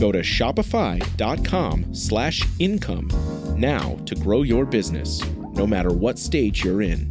Go to shopify.com slash income now to grow your business, no matter what stage you're in.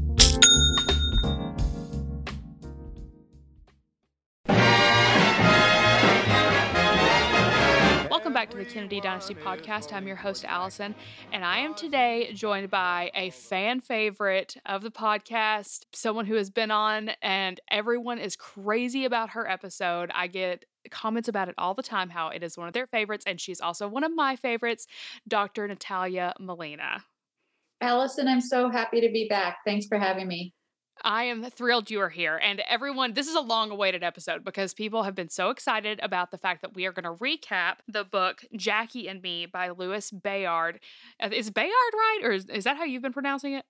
Welcome back to the Kennedy Dynasty podcast. I'm your host, Allison, and I am today joined by a fan favorite of the podcast, someone who has been on, and everyone is crazy about her episode. I get comments about it all the time, how it is one of their favorites, and she's also one of my favorites, Dr. Natalia Molina. Allison, I'm so happy to be back. Thanks for having me. I am thrilled you are here. And everyone, this is a long awaited episode because people have been so excited about the fact that we are going to recap the book Jackie and Me by Louis Bayard. Uh, Is Bayard right? Or is, is that how you've been pronouncing it?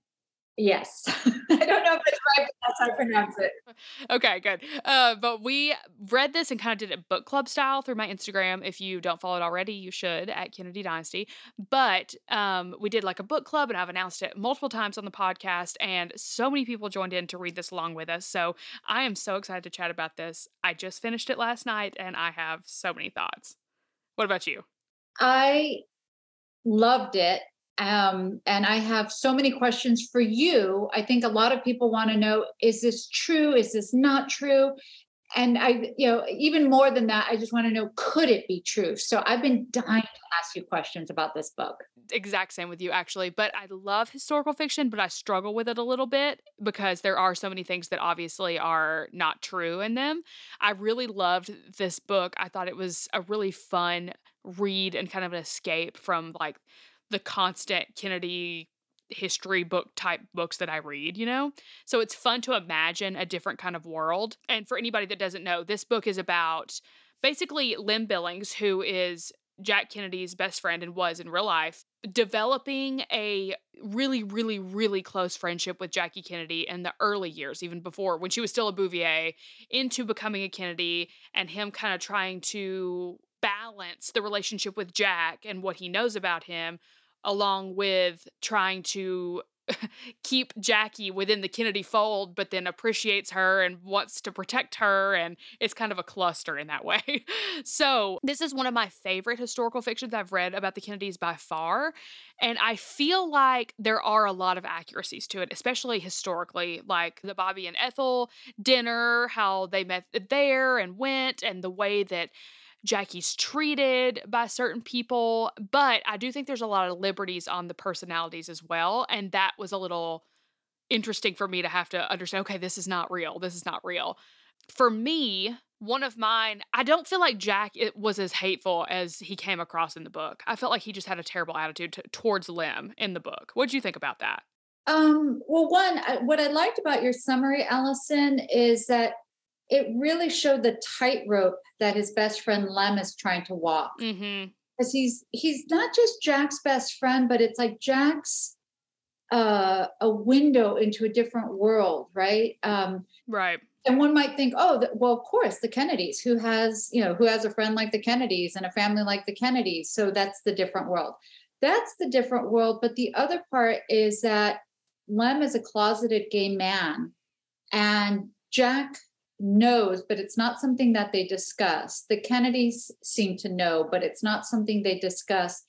Yes. I don't know if it's right, but that's how I pronounce it. Okay, good. Uh, but we read this and kind of did it book club style through my Instagram. If you don't follow it already, you should at Kennedy Dynasty. But um, we did like a book club, and I've announced it multiple times on the podcast, and so many people joined in to read this along with us. So I am so excited to chat about this. I just finished it last night, and I have so many thoughts. What about you? I loved it. Um, and I have so many questions for you. I think a lot of people want to know is this true? Is this not true? And I, you know, even more than that, I just want to know could it be true? So I've been dying to ask you questions about this book. exact same with you actually but i love historical fiction but i struggle with it a little bit because there are so many things that obviously are not true in them i really loved this book i thought it was a really fun read and kind of an escape from like the constant kennedy history book type books that I read, you know? So it's fun to imagine a different kind of world. And for anybody that doesn't know, this book is about basically Lem Billings, who is Jack Kennedy's best friend and was in real life, developing a really, really, really close friendship with Jackie Kennedy in the early years, even before when she was still a Bouvier, into becoming a Kennedy and him kind of trying to balance the relationship with Jack and what he knows about him, along with trying to keep Jackie within the Kennedy fold, but then appreciates her and wants to protect her. And it's kind of a cluster in that way. so, this is one of my favorite historical fictions I've read about the Kennedys by far. And I feel like there are a lot of accuracies to it, especially historically, like the Bobby and Ethel dinner, how they met there and went, and the way that Jackie's treated by certain people, but I do think there's a lot of liberties on the personalities as well. And that was a little interesting for me to have to understand okay, this is not real. This is not real. For me, one of mine, I don't feel like Jack it was as hateful as he came across in the book. I felt like he just had a terrible attitude towards Lem in the book. What do you think about that? Um, well, one, I, what I liked about your summary, Allison, is that it really showed the tightrope that his best friend Lem is trying to walk. Mm-hmm. Because he's he's not just Jack's best friend, but it's like Jack's uh, a window into a different world, right? Um, Right. and one might think, oh, th- well, of course, the Kennedys. Who has you know who has a friend like the Kennedys and a family like the Kennedys? So that's the different world. That's the different world. But the other part is that Lem is a closeted gay man, and Jack knows, but it's not something that they discuss. The Kennedys seem to know, but it's not something they discuss.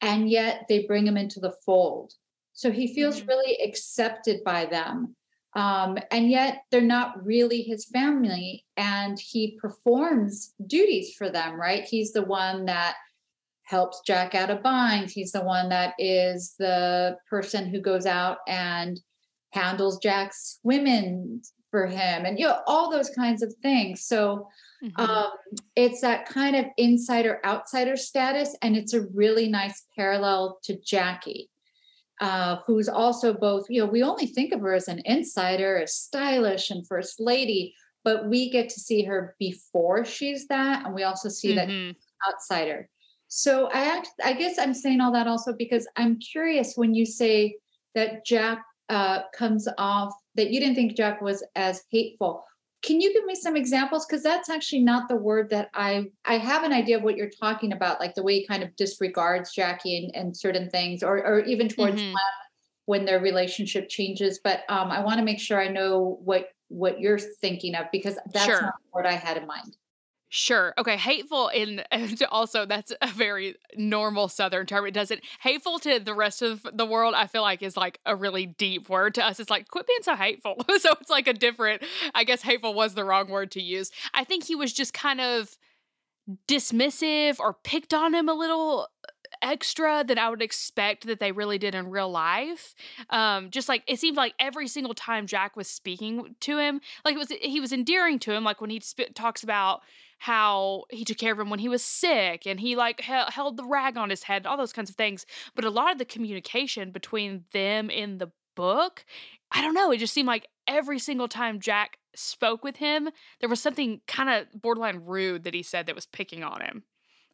And yet they bring him into the fold. So he feels Mhm. really accepted by them. Um, and yet they're not really his family. And he performs duties for them, right? He's the one that helps Jack out of binds. He's the one that is the person who goes out and handles Jack's women for him and you know all those kinds of things so mm-hmm. um, it's that kind of insider outsider status and it's a really nice parallel to jackie uh, who's also both you know we only think of her as an insider as stylish and first lady but we get to see her before she's that and we also see mm-hmm. that outsider so i act, i guess i'm saying all that also because i'm curious when you say that jack uh, comes off that you didn't think Jack was as hateful. Can you give me some examples? Because that's actually not the word that I I have an idea of what you're talking about, like the way he kind of disregards Jackie and, and certain things, or or even towards mm-hmm. when their relationship changes. But um, I want to make sure I know what what you're thinking of because that's sure. not what I had in mind. Sure. Okay. Hateful in also that's a very normal Southern term. It doesn't hateful to the rest of the world. I feel like is like a really deep word to us. It's like quit being so hateful. so it's like a different. I guess hateful was the wrong word to use. I think he was just kind of dismissive or picked on him a little extra than I would expect that they really did in real life. Um, just like it seemed like every single time Jack was speaking to him, like it was he was endearing to him. Like when he sp- talks about how he took care of him when he was sick and he like he- held the rag on his head, all those kinds of things. But a lot of the communication between them in the book, I don't know, it just seemed like every single time Jack spoke with him, there was something kind of borderline rude that he said that was picking on him.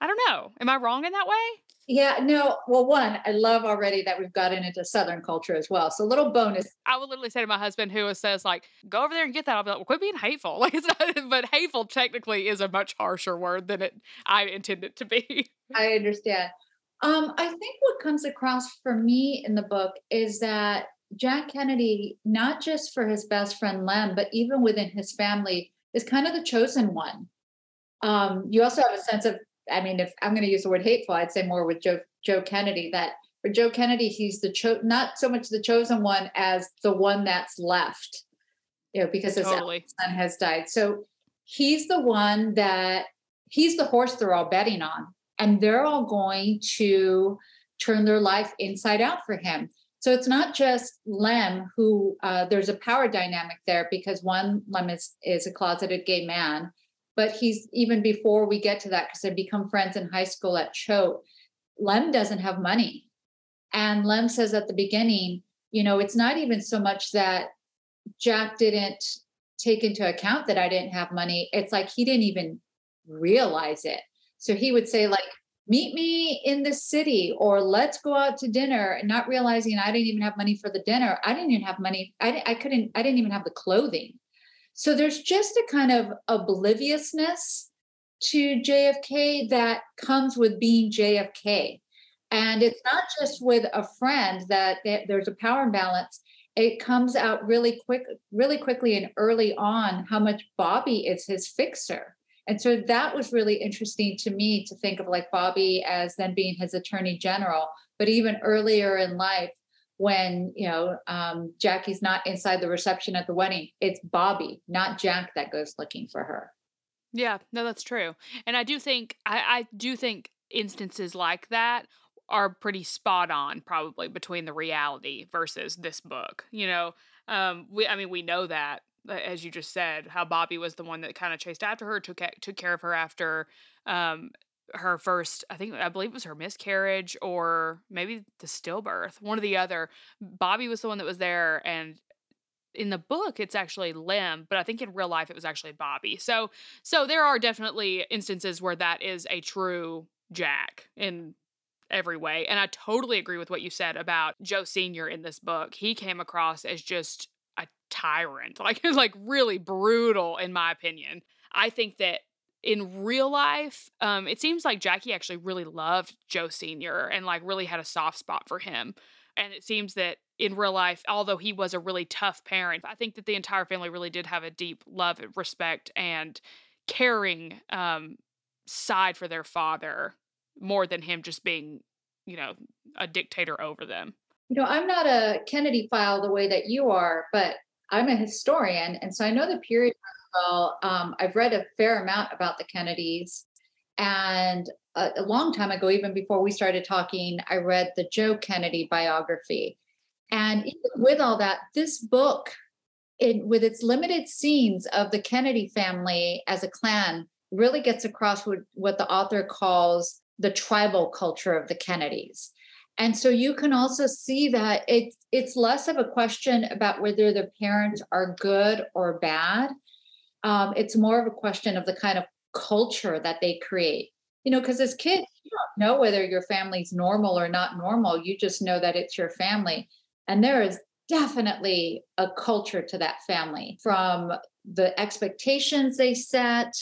I don't know. Am I wrong in that way? Yeah, no. Well, one, I love already that we've gotten into Southern culture as well. So, little bonus. I would literally say to my husband, who says like, "Go over there and get that," I'll be like, well, "Quit being hateful." Like, it's not. But hateful technically is a much harsher word than it I intend it to be. I understand. Um, I think what comes across for me in the book is that Jack Kennedy, not just for his best friend Lem, but even within his family, is kind of the chosen one. Um, you also have a sense of I mean, if I'm going to use the word hateful, I'd say more with Joe Joe Kennedy. That for Joe Kennedy, he's the cho- not so much the chosen one as the one that's left. You know, because his totally. son has died. So he's the one that he's the horse they're all betting on, and they're all going to turn their life inside out for him. So it's not just Lem who uh, there's a power dynamic there because one Lem is is a closeted gay man but he's even before we get to that, because they become friends in high school at Choate, Lem doesn't have money. And Lem says at the beginning, you know, it's not even so much that Jack didn't take into account that I didn't have money. It's like he didn't even realize it. So he would say, like, meet me in the city or let's go out to dinner and not realizing i didn't even have money for the dinner i didn't even have money i, I couldn't i didn't even have the clothing so there's just a kind of obliviousness to JFK that comes with being JFK. And it's not just with a friend that there's a power imbalance. It comes out really quick, really quickly and early on how much Bobby is his fixer. And so that was really interesting to me to think of like Bobby as then being his attorney general, but even earlier in life, when you know um, Jackie's not inside the reception at the wedding. It's Bobby, not Jack, that goes looking for her. Yeah, no, that's true. And I do think I, I do think instances like that are pretty spot on, probably between the reality versus this book. You know, um, we I mean we know that as you just said, how Bobby was the one that kind of chased after her, took took care of her after um, her first i think i believe it was her miscarriage or maybe the stillbirth one or the other. Bobby was the one that was there and in the book it's actually lem but i think in real life it was actually bobby. So so there are definitely instances where that is a true jack in every way and i totally agree with what you said about joe senior in this book. He came across as just a tyrant like like really brutal in my opinion. I think that in real life, um, it seems like Jackie actually really loved Joe Sr. and like really had a soft spot for him. And it seems that in real life, although he was a really tough parent, I think that the entire family really did have a deep love, and respect, and caring um, side for their father more than him just being, you know, a dictator over them. You know, I'm not a Kennedy file the way that you are, but I'm a historian. And so I know the period well. Um, I've read a fair amount about the Kennedys. And a, a long time ago, even before we started talking, I read the Joe Kennedy biography. And with all that, this book, it, with its limited scenes of the Kennedy family as a clan, really gets across what, what the author calls the tribal culture of the Kennedys. And so you can also see that it's it's less of a question about whether the parents are good or bad. Um, it's more of a question of the kind of culture that they create. You know, because as kids, you don't know whether your family's normal or not normal. You just know that it's your family. And there is definitely a culture to that family from the expectations they set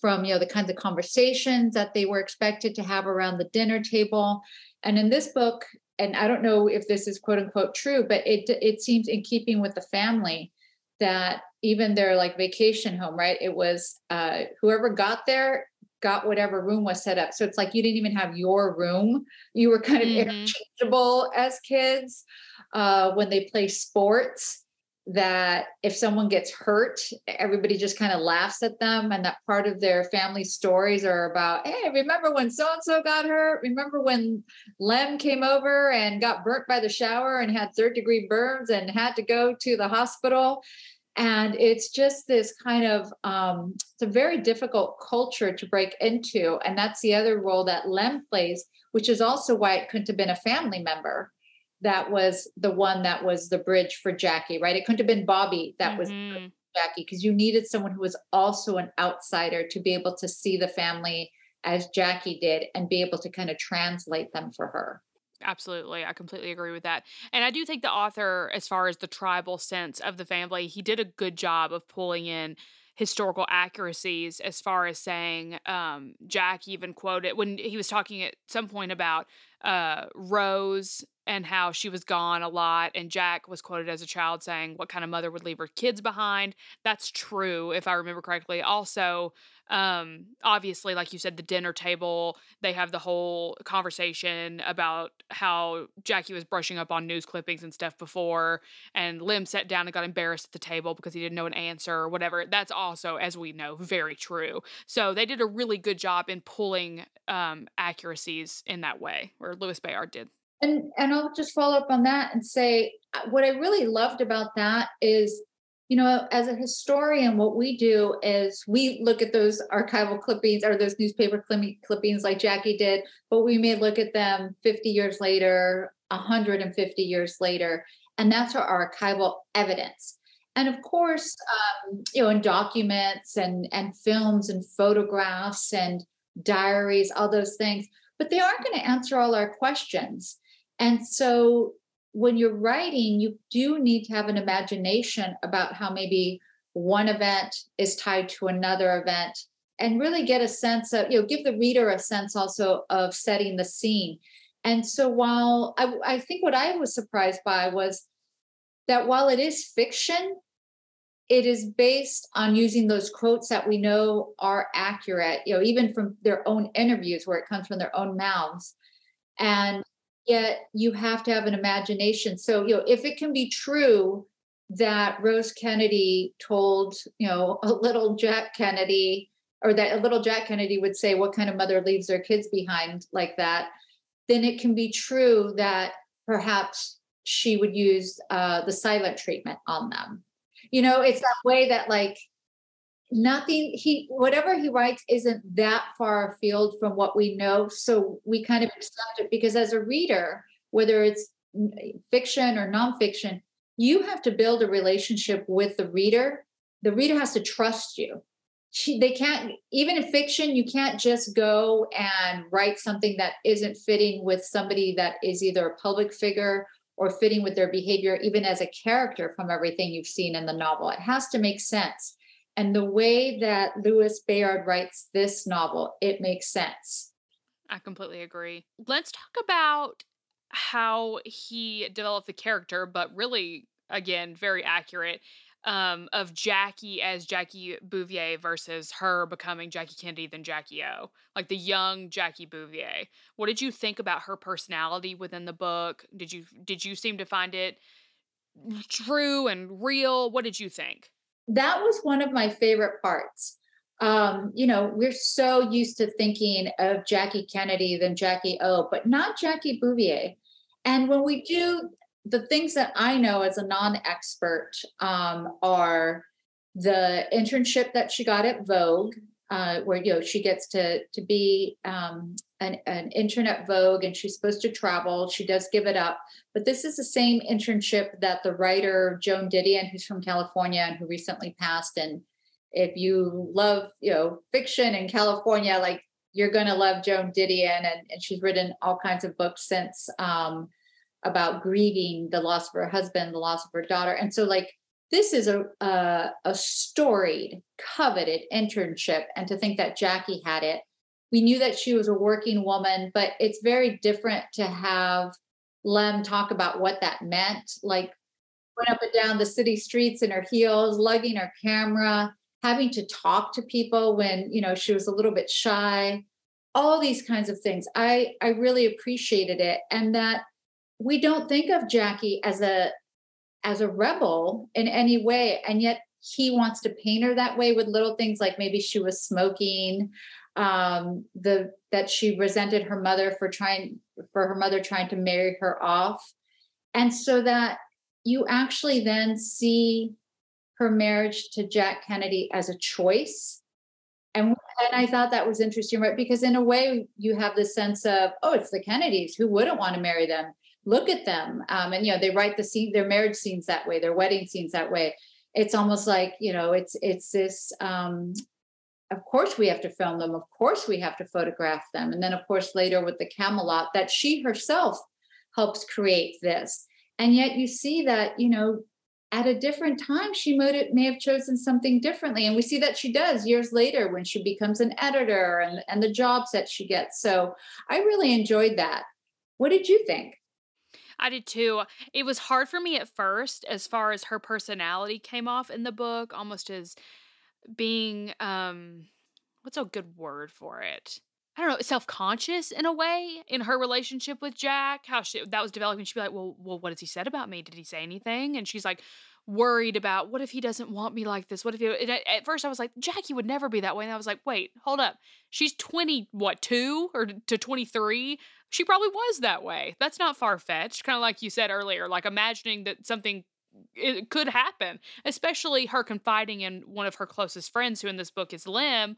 from you know the kinds of conversations that they were expected to have around the dinner table and in this book and i don't know if this is quote unquote true but it it seems in keeping with the family that even their like vacation home right it was uh whoever got there got whatever room was set up so it's like you didn't even have your room you were kind of mm-hmm. interchangeable as kids uh, when they play sports that if someone gets hurt, everybody just kind of laughs at them. And that part of their family stories are about, hey, remember when so and so got hurt? Remember when Lem came over and got burnt by the shower and had third degree burns and had to go to the hospital? And it's just this kind of, um, it's a very difficult culture to break into. And that's the other role that Lem plays, which is also why it couldn't have been a family member that was the one that was the bridge for Jackie, right? It couldn't have been Bobby that mm-hmm. was Jackie because you needed someone who was also an outsider to be able to see the family as Jackie did and be able to kind of translate them for her. Absolutely. I completely agree with that. And I do think the author, as far as the tribal sense of the family, he did a good job of pulling in historical accuracies as far as saying um, Jack even quoted when he was talking at some point about uh, Rose and how she was gone a lot. And Jack was quoted as a child saying, What kind of mother would leave her kids behind? That's true, if I remember correctly. Also, um, obviously, like you said, the dinner table, they have the whole conversation about how Jackie was brushing up on news clippings and stuff before, and Lem sat down and got embarrassed at the table because he didn't know an answer or whatever. That's also, as we know, very true. So they did a really good job in pulling um, accuracies in that way, or Louis Bayard did. And and I'll just follow up on that and say uh, what I really loved about that is you know, as a historian, what we do is we look at those archival clippings or those newspaper clippings like Jackie did, but we may look at them 50 years later, 150 years later, and that's our archival evidence. And of course, um, you know, in documents and and films and photographs and diaries, all those things, but they aren't going to answer all our questions. And so when you're writing, you do need to have an imagination about how maybe one event is tied to another event and really get a sense of, you know, give the reader a sense also of setting the scene. And so while I, I think what I was surprised by was that while it is fiction, it is based on using those quotes that we know are accurate, you know, even from their own interviews where it comes from their own mouths. And yet you have to have an imagination. So, you know, if it can be true that Rose Kennedy told, you know, a little Jack Kennedy, or that a little Jack Kennedy would say, What kind of mother leaves their kids behind like that? Then it can be true that perhaps she would use uh, the silent treatment on them. You know, it's that way that, like, nothing he whatever he writes isn't that far afield from what we know so we kind of accept it because as a reader whether it's fiction or nonfiction you have to build a relationship with the reader. The reader has to trust you. They can't even in fiction you can't just go and write something that isn't fitting with somebody that is either a public figure or fitting with their behavior even as a character from everything you've seen in the novel it has to make sense and the way that Louis Bayard writes this novel, it makes sense. I completely agree. Let's talk about how he developed the character, but really, again, very accurate. Um, of Jackie as Jackie Bouvier versus her becoming Jackie Kennedy than Jackie O, like the young Jackie Bouvier. What did you think about her personality within the book? Did you did you seem to find it true and real? What did you think? that was one of my favorite parts. Um, you know, we're so used to thinking of Jackie Kennedy than Jackie O, but not Jackie Bouvier. And when we do the things that I know as a non-expert um, are the internship that she got at Vogue, uh, where you know she gets to to be um, an, an intern at Vogue, and she's supposed to travel. She does give it up, but this is the same internship that the writer Joan Didion, who's from California and who recently passed, and if you love you know fiction in California, like you're going to love Joan Didion, and, and she's written all kinds of books since um, about grieving the loss of her husband, the loss of her daughter, and so like this is a, a, a storied, coveted internship, and to think that Jackie had it, we knew that she was a working woman, but it's very different to have Lem talk about what that meant, like went up and down the city streets in her heels, lugging her camera, having to talk to people when you know she was a little bit shy. All these kinds of things. I i really appreciated it. And that we don't think of jackie as a as a rebel in any way and yet he wants to paint her that way with little things like maybe she was smoking um the that she resented her mother for trying for her mother trying to marry her off and so that you actually then see her marriage to Jack Kennedy as a choice. And, and I thought that was interesting, right? Because in a way, you have this sense of, oh, it's the Kennedys. Who wouldn't want to marry them? Look at them. Um, and, you know, they write the scene, their marriage scenes that way, their wedding scenes that way. It's almost like, you know, it's, it's this, um, of course we have to film them. Of course we have to photograph them. And then, of course, later with the Camelot, that she herself helps create this. And yet you see that, you know, at a different time she may have chosen something differently and we see that she does years later when she becomes an editor and, and the jobs that she gets so i really enjoyed that what did you think I did too. It was hard for me at first as far as her personality came off in the book, almost as being um what's a good word for it? I don't know, self-conscious in a way in her relationship with Jack, how she that was developing. She'd be like, Well, well, what has he said about me? Did he say anything? And she's like worried about what if he doesn't want me like this? What if he at first I was like, Jackie would never be that way. And I was like, wait, hold up. She's 20, what, two or to 23? She probably was that way. That's not far fetched. Kind of like you said earlier, like imagining that something it could happen, especially her confiding in one of her closest friends, who in this book is Lem,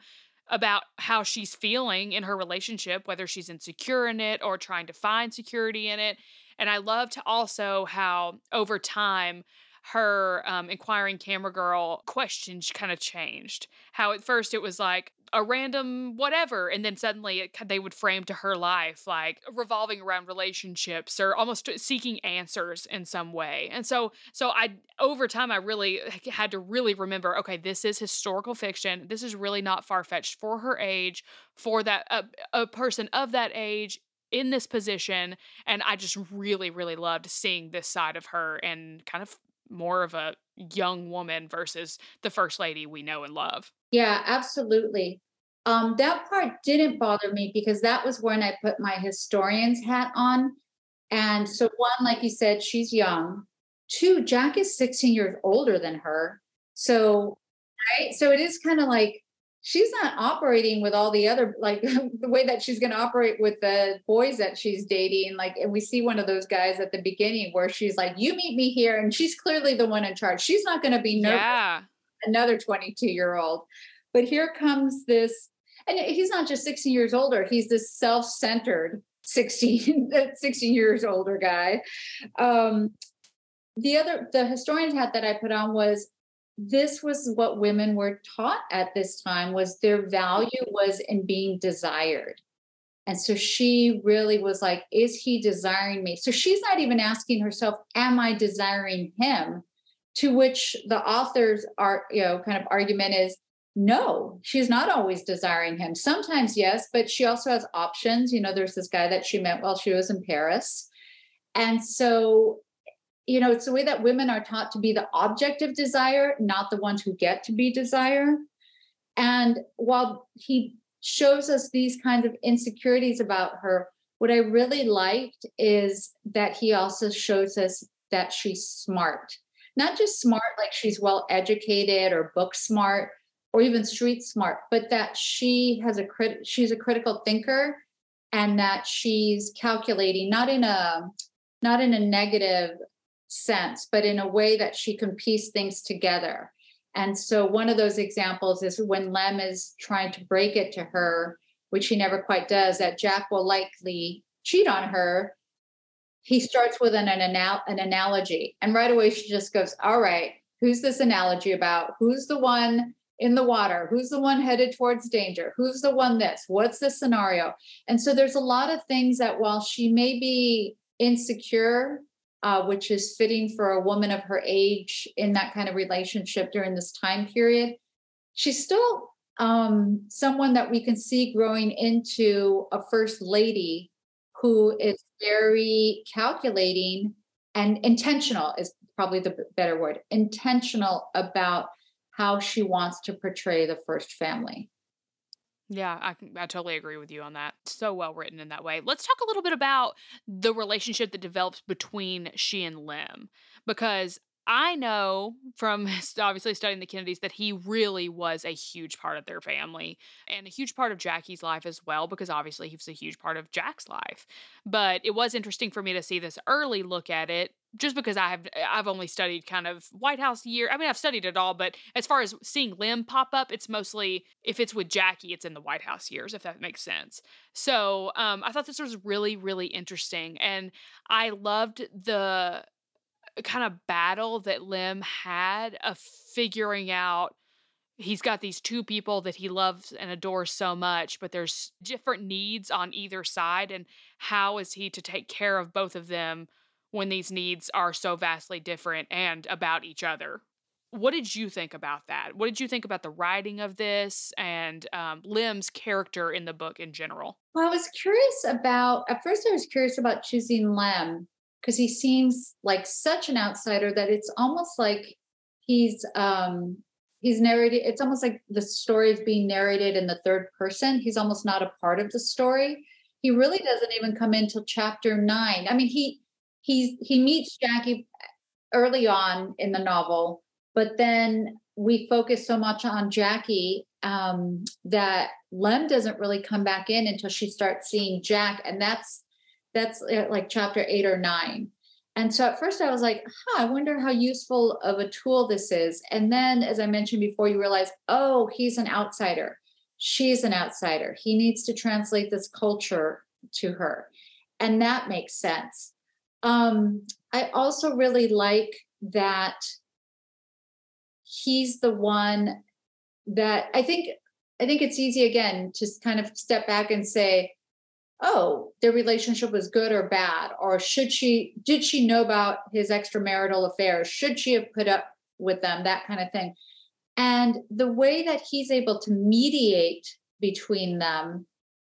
about how she's feeling in her relationship, whether she's insecure in it or trying to find security in it. And I loved also how over time, her um, inquiring camera girl questions kind of changed. How at first it was like a random whatever, and then suddenly it, they would frame to her life like revolving around relationships or almost seeking answers in some way. And so, so I over time I really had to really remember, okay, this is historical fiction. This is really not far fetched for her age, for that a, a person of that age in this position and i just really really loved seeing this side of her and kind of more of a young woman versus the first lady we know and love. Yeah, absolutely. Um, that part didn't bother me because that was when I put my historian's hat on. And so, one, like you said, she's young. Two, Jack is 16 years older than her. So, right. So it is kind of like she's not operating with all the other like the way that she's going to operate with the boys that she's dating like and we see one of those guys at the beginning where she's like you meet me here and she's clearly the one in charge she's not going to be nervous yeah. another 22 year old but here comes this and he's not just 16 years older he's this self-centered 16 16 years older guy um the other the historian hat that i put on was this was what women were taught at this time was their value was in being desired. And so she really was like is he desiring me? So she's not even asking herself am i desiring him? To which the author's are you know kind of argument is no she's not always desiring him. Sometimes yes but she also has options. You know there's this guy that she met while she was in paris. And so you know, it's the way that women are taught to be the object of desire, not the ones who get to be desire. And while he shows us these kinds of insecurities about her, what I really liked is that he also shows us that she's smart. Not just smart, like she's well educated or book smart or even street smart, but that she has a crit she's a critical thinker and that she's calculating not in a not in a negative sense, but in a way that she can piece things together. And so one of those examples is when Lem is trying to break it to her, which he never quite does, that Jack will likely cheat on her. He starts with an, an, anal- an analogy. And right away, she just goes, All right, who's this analogy about? Who's the one in the water? Who's the one headed towards danger? Who's the one this? What's the scenario? And so there's a lot of things that while she may be insecure uh, which is fitting for a woman of her age in that kind of relationship during this time period. She's still um, someone that we can see growing into a first lady who is very calculating and intentional, is probably the better word, intentional about how she wants to portray the first family. Yeah, I I totally agree with you on that. So well written in that way. Let's talk a little bit about the relationship that develops between she and Lem because I know from obviously studying the Kennedys that he really was a huge part of their family and a huge part of Jackie's life as well, because obviously he was a huge part of Jack's life. But it was interesting for me to see this early look at it just because I have I've only studied kind of White House year. I mean, I've studied it all, but as far as seeing Lem pop up, it's mostly if it's with Jackie, it's in the White House years, if that makes sense. So um, I thought this was really, really interesting, and I loved the kind of battle that Lem had of figuring out he's got these two people that he loves and adores so much, but there's different needs on either side. And how is he to take care of both of them when these needs are so vastly different and about each other. What did you think about that? What did you think about the writing of this and um, Lem's character in the book in general? Well, I was curious about, at first, I was curious about choosing Lem because he seems like such an outsider that it's almost like he's um he's narrated it's almost like the story is being narrated in the third person he's almost not a part of the story he really doesn't even come in till chapter nine i mean he he's he meets Jackie early on in the novel, but then we focus so much on Jackie um, that Lem doesn't really come back in until she starts seeing Jack, and that's that's uh, like chapter eight or nine. And so at first I was like, huh, I wonder how useful of a tool this is. And then, as I mentioned before, you realize, oh, he's an outsider. She's an outsider. He needs to translate this culture to her. And that makes sense. Um, I also really like that he's the one that I think I think it's easy again to kind of step back and say, oh, their relationship was good or bad, or should she did she know about his extramarital affairs? Should she have put up with them? That kind of thing. And the way that he's able to mediate between them,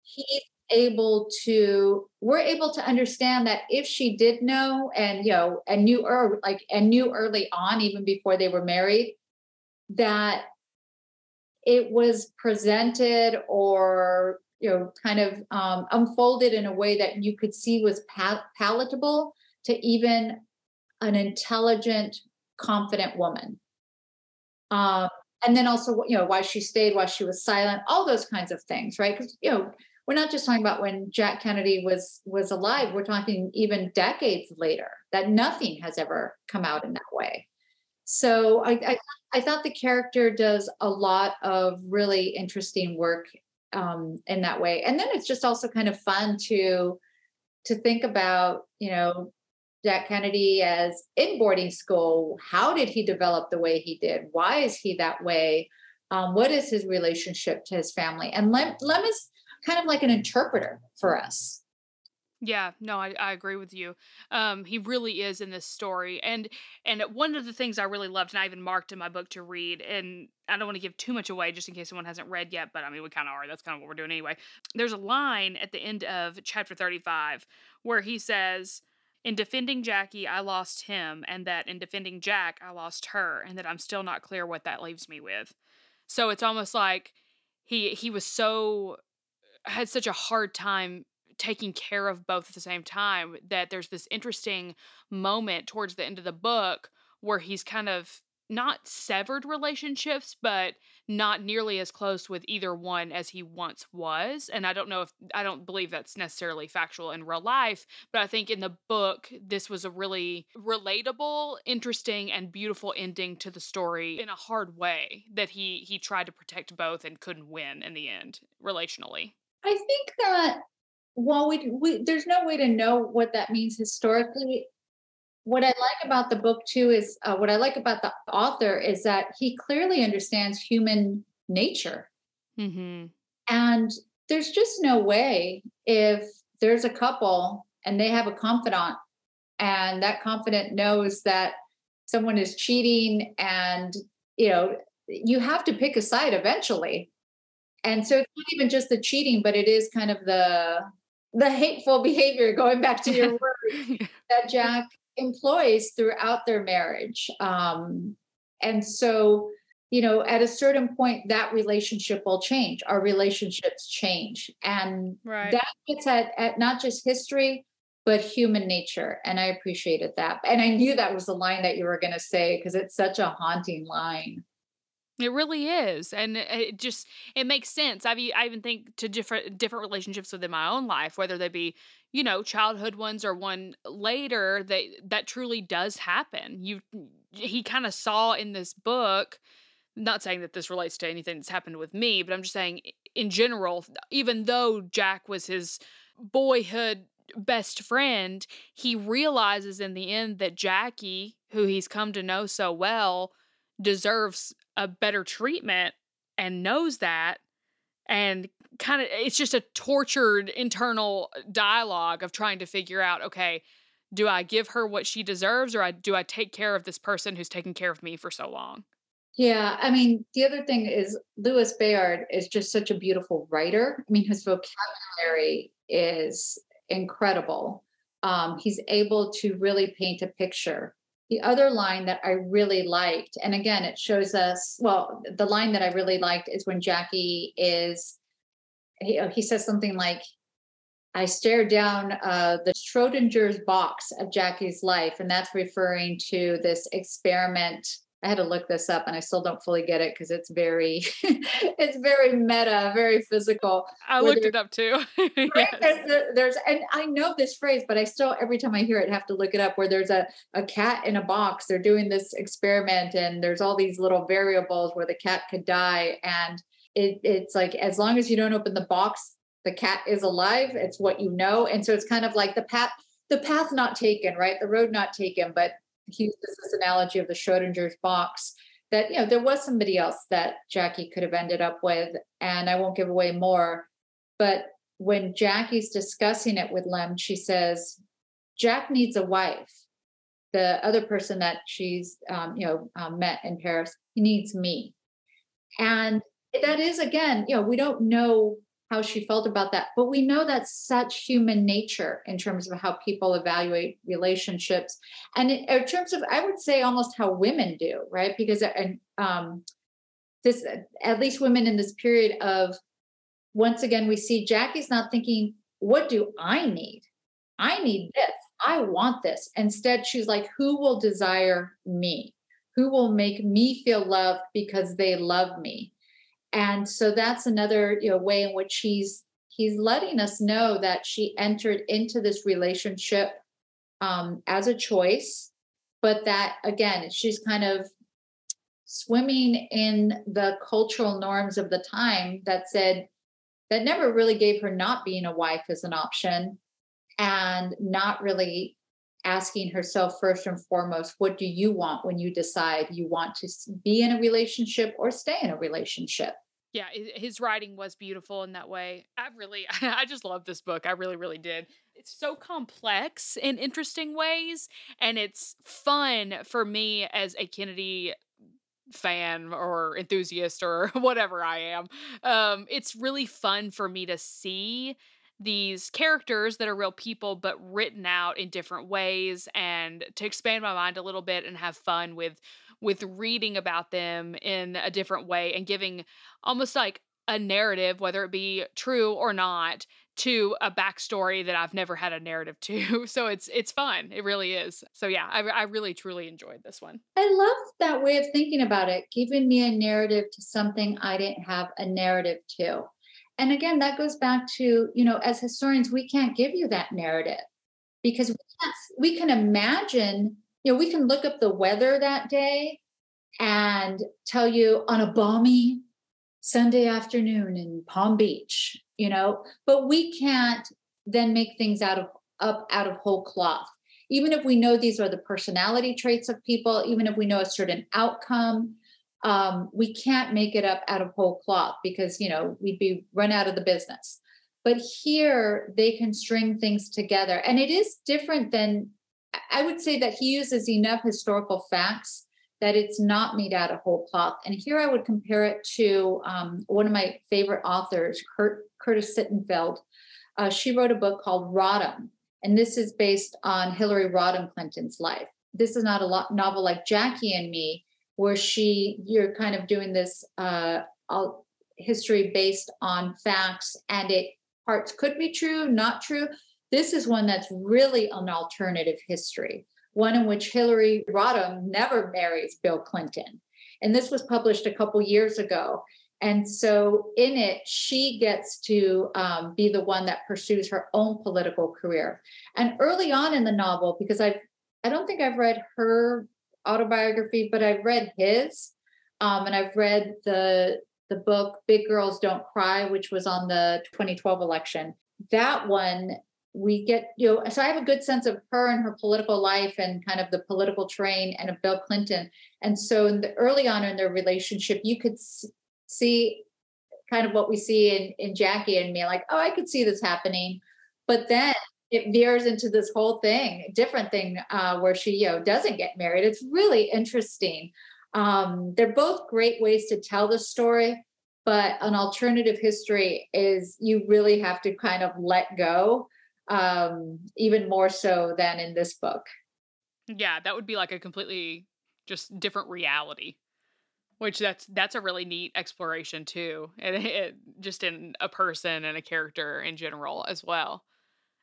he's able to we're able to understand that if she did know and you know and knew or like and knew early on even before they were married that it was presented or you know kind of um, unfolded in a way that you could see was pal- palatable to even an intelligent confident woman. Um, and then also you know why she stayed why she was silent all those kinds of things right? Because you know we're not just talking about when Jack Kennedy was was alive. We're talking even decades later that nothing has ever come out in that way. So I, I, I thought the character does a lot of really interesting work um, in that way, and then it's just also kind of fun to to think about, you know, Jack Kennedy as in boarding school. How did he develop the way he did? Why is he that way? Um, what is his relationship to his family? And Lem, Lem is kind of like an interpreter for us. Yeah, no, I, I agree with you. Um, he really is in this story, and and one of the things I really loved, and I even marked in my book to read, and I don't want to give too much away just in case someone hasn't read yet, but I mean we kind of are. That's kind of what we're doing anyway. There's a line at the end of chapter 35 where he says, "In defending Jackie, I lost him, and that in defending Jack, I lost her, and that I'm still not clear what that leaves me with." So it's almost like he he was so had such a hard time taking care of both at the same time that there's this interesting moment towards the end of the book where he's kind of not severed relationships, but not nearly as close with either one as he once was. And I don't know if I don't believe that's necessarily factual in real life, but I think in the book, this was a really relatable, interesting, and beautiful ending to the story in a hard way that he he tried to protect both and couldn't win in the end relationally. I think that while we, we there's no way to know what that means historically what I like about the book too is uh, what I like about the author is that he clearly understands human nature. Mm-hmm. And there's just no way if there's a couple and they have a confidant and that confidant knows that someone is cheating and, you know, you have to pick a side eventually. And so it's not even just the cheating, but it is kind of the the hateful behavior going back to your word that Jack employs throughout their marriage. Um, and so, you know, at a certain point, that relationship will change. Our relationships change. And right. that gets at, at not just history, but human nature. And I appreciated that. And I knew that was the line that you were going to say because it's such a haunting line. It really is, and it just it makes sense. I I even think to different different relationships within my own life, whether they be you know childhood ones or one later, that that truly does happen. You he kind of saw in this book. Not saying that this relates to anything that's happened with me, but I'm just saying in general. Even though Jack was his boyhood best friend, he realizes in the end that Jackie, who he's come to know so well, deserves a better treatment and knows that and kind of it's just a tortured internal dialogue of trying to figure out okay do i give her what she deserves or do i take care of this person who's taken care of me for so long? Yeah i mean the other thing is louis bayard is just such a beautiful writer. I mean his vocabulary is incredible. Um, he's able to really paint a picture the other line that I really liked, and again, it shows us, well, the line that I really liked is when Jackie is, he, he says something like, I stare down uh, the Schrodinger's box of Jackie's life, and that's referring to this experiment I had to look this up and I still don't fully get it because it's very it's very meta, very physical. I looked it up too. yes. there's, there's, and I know this phrase, but I still every time I hear it have to look it up where there's a, a cat in a box. They're doing this experiment and there's all these little variables where the cat could die. And it, it's like as long as you don't open the box, the cat is alive. It's what you know. And so it's kind of like the path the path not taken, right? The road not taken, but he uses this analogy of the Schrodinger's box that you know there was somebody else that Jackie could have ended up with, and I won't give away more. But when Jackie's discussing it with Lem, she says, "Jack needs a wife." The other person that she's um, you know um, met in Paris, he needs me, and that is again, you know, we don't know how she felt about that. But we know that's such human nature in terms of how people evaluate relationships, and in, terms of, I would say, almost how women do, right? Because and um, this, at least women in this period of, once again, we see Jackie's not thinking, "What do I need? I need this. I want this." Instead, she's like, "Who will desire me? Who will make me feel loved because they love me?" And so that's another you know way in which he's he's letting us know that she entered into this relationship um, as a choice but that again she's kind of swimming in the cultural norms of the time that said that never really gave her not being a wife as an option and not really asking herself first and foremost what do you want when you decide you want to be in a relationship or stay in a relationship yeah his writing was beautiful in that way. I really i just love this book i really really did. It's so complex in interesting ways and it's fun for me as a kennedy fan or enthusiast or whatever i am. Um it's really fun for me to see these characters that are real people but written out in different ways and to expand my mind a little bit and have fun with with reading about them in a different way and giving almost like a narrative whether it be true or not to a backstory that I've never had a narrative to. So it's it's fun. It really is. So yeah, I, I really truly enjoyed this one. I love that way of thinking about it, giving me a narrative to something I didn't have a narrative to. And again, that goes back to, you know, as historians, we can't give you that narrative because we, can't, we can imagine, you know, we can look up the weather that day and tell you on a balmy Sunday afternoon in Palm Beach, you know, but we can't then make things out of up out of whole cloth. Even if we know these are the personality traits of people, even if we know a certain outcome, um, we can't make it up out of whole cloth because you know we'd be run out of the business. But here they can string things together, and it is different than I would say that he uses enough historical facts that it's not made out of whole cloth. And here I would compare it to um, one of my favorite authors, Kurt, Curtis Sittenfeld. Uh, she wrote a book called Rodham, and this is based on Hillary Rodham Clinton's life. This is not a novel like Jackie and Me, where she you're kind of doing this uh, history based on facts, and it parts could be true, not true. This is one that's really an alternative history one in which Hillary Rodham never marries Bill Clinton. And this was published a couple years ago. And so in it, she gets to um, be the one that pursues her own political career. And early on in the novel, because I I don't think I've read her autobiography, but I've read his, um, and I've read the the book Big Girls Don't Cry, which was on the 2012 election. That one we get you know so i have a good sense of her and her political life and kind of the political train and of bill clinton. And so in the early on in their relationship you could see kind of what we see in in jackie and me like oh i could see this happening. But then it veers into this whole thing different thing uh, where she you know doesn't get married. It's really interesting. Um, they're both great ways to tell the story but an alternative history is you really have to kind of let go um, even more so than in this book. Yeah, that would be like a completely just different reality. Which that's that's a really neat exploration too, and it, it, just in a person and a character in general as well.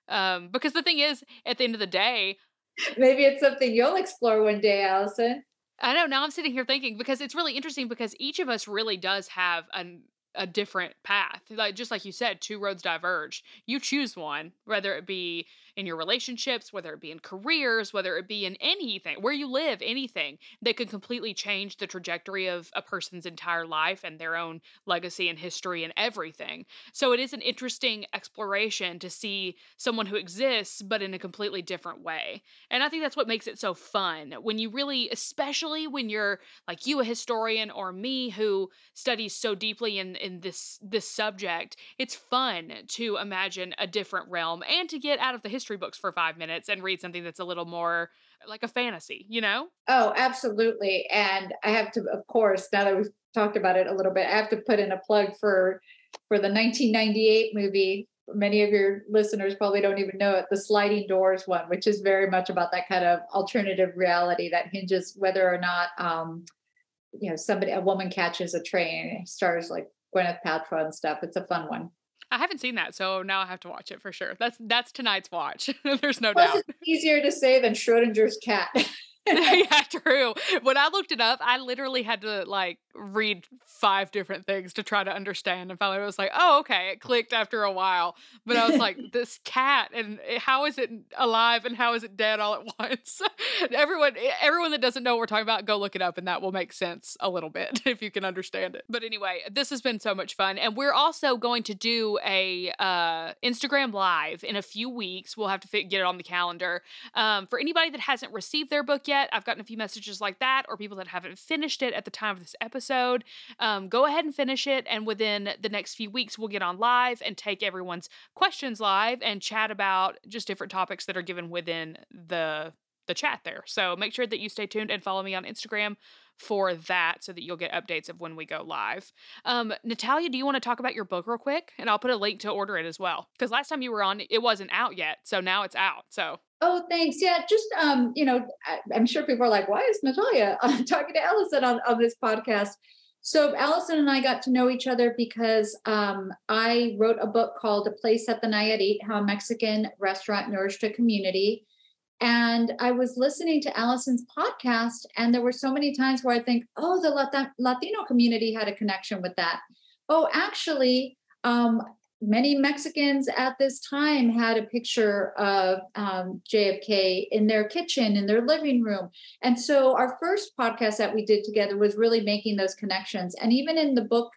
Um, because the thing is, at the end of the day, maybe it's something you'll explore one day, Allison. I know. Now I'm sitting here thinking because it's really interesting because each of us really does have an a different path. Like just like you said, two roads diverge. You choose one, whether it be in your relationships, whether it be in careers, whether it be in anything, where you live, anything that could completely change the trajectory of a person's entire life and their own legacy and history and everything. So it is an interesting exploration to see someone who exists, but in a completely different way. And I think that's what makes it so fun when you really, especially when you're like you, a historian, or me who studies so deeply in, in this this subject, it's fun to imagine a different realm and to get out of the history books for five minutes and read something that's a little more like a fantasy, you know? Oh, absolutely. And I have to, of course, now that we've talked about it a little bit, I have to put in a plug for for the 1998 movie. Many of your listeners probably don't even know it, the Sliding Doors one, which is very much about that kind of alternative reality that hinges whether or not, um, you know, somebody, a woman catches a train, stars like Gwyneth Paltrow and stuff. It's a fun one. I haven't seen that, so now I have to watch it for sure. That's that's tonight's watch. There's no doubt. easier to say than Schrodinger's cat. yeah, true. When I looked it up, I literally had to like read five different things to try to understand. And finally, I was like, oh, okay. It clicked after a while. But I was like, this cat, and how is it alive and how is it dead all at once? everyone, everyone that doesn't know what we're talking about, go look it up, and that will make sense a little bit if you can understand it. But anyway, this has been so much fun, and we're also going to do a uh, Instagram live in a few weeks. We'll have to fit, get it on the calendar. Um, for anybody that hasn't received their book yet, I've gotten a few messages like that, or people that haven't finished it at the time of this episode. Um, go ahead and finish it, and within the next few weeks, we'll get on live and take everyone's questions live and chat about just different topics that are given within the the chat there. So make sure that you stay tuned and follow me on Instagram for that so that you'll get updates of when we go live. Um, Natalia, do you want to talk about your book real quick? And I'll put a link to order it as well. Because last time you were on, it wasn't out yet. So now it's out. So Oh, thanks. Yeah, just um, you know, I, am sure people are like, why is Natalia uh, talking to Allison on, on this podcast? So Allison and I got to know each other because um, I wrote a book called A Place at the Nayarit, How a Mexican Restaurant Nourished a Community. And I was listening to Allison's podcast, and there were so many times where I think, oh, the Latino community had a connection with that. Oh, actually, um, many Mexicans at this time had a picture of um, JFK in their kitchen, in their living room. And so our first podcast that we did together was really making those connections. And even in the book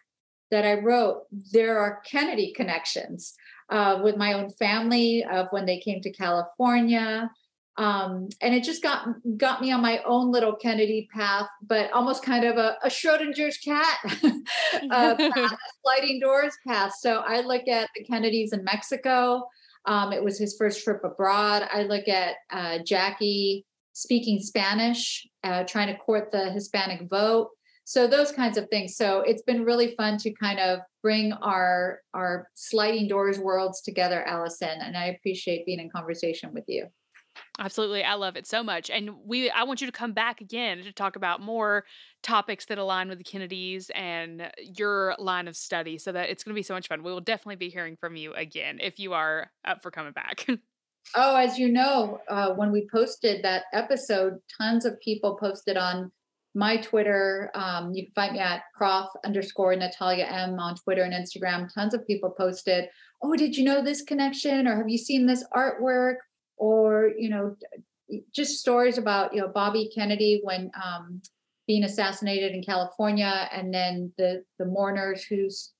that I wrote, there are Kennedy connections uh, with my own family of when they came to California um, and it just got got me on my own little Kennedy path, but almost kind of a, a Schrodinger's cat, uh, path, sliding doors path. So I look at the Kennedys in Mexico. Um, it was his first trip abroad. I look at uh, Jackie speaking Spanish, uh, trying to court the Hispanic vote. So those kinds of things. So it's been really fun to kind of bring our our sliding doors worlds together, Allison. And I appreciate being in conversation with you. Absolutely. I love it so much. And we I want you to come back again to talk about more topics that align with the Kennedys and your line of study so that it's going to be so much fun. We will definitely be hearing from you again if you are up for coming back. oh, as you know, uh, when we posted that episode, tons of people posted on my Twitter. Um, you can find me at Prof underscore Natalia M on Twitter and Instagram. Tons of people posted, Oh, did you know this connection? Or have you seen this artwork? Or you know just stories about you know bobby kennedy when um, being assassinated in california and then the the mourners who's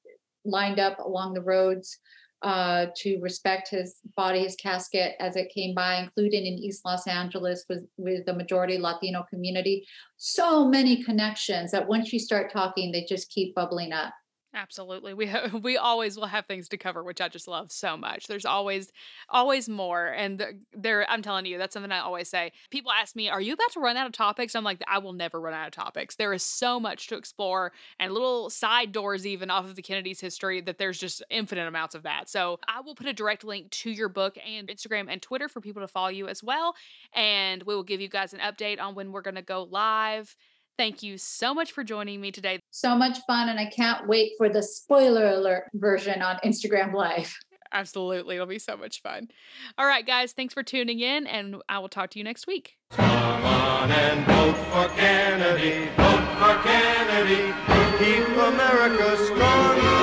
lined up along the roads uh, to respect his body, his casket as it came by, including in East Los Angeles with, with the majority Latino community. So many connections that once you start talking, they just keep bubbling up. Absolutely. We we always will have things to cover, which I just love so much. There's always always more and there I'm telling you, that's something I always say. People ask me, "Are you about to run out of topics?" I'm like, "I will never run out of topics. There is so much to explore and little side doors even off of the Kennedy's history that there's just infinite amounts of that." So, I will put a direct link to your book and Instagram and Twitter for people to follow you as well, and we will give you guys an update on when we're going to go live Thank you so much for joining me today. So much fun, and I can't wait for the spoiler alert version on Instagram Live. Absolutely. It'll be so much fun. All right, guys, thanks for tuning in, and I will talk to you next week. Come on and vote for Kennedy, vote for Kennedy, keep America strong.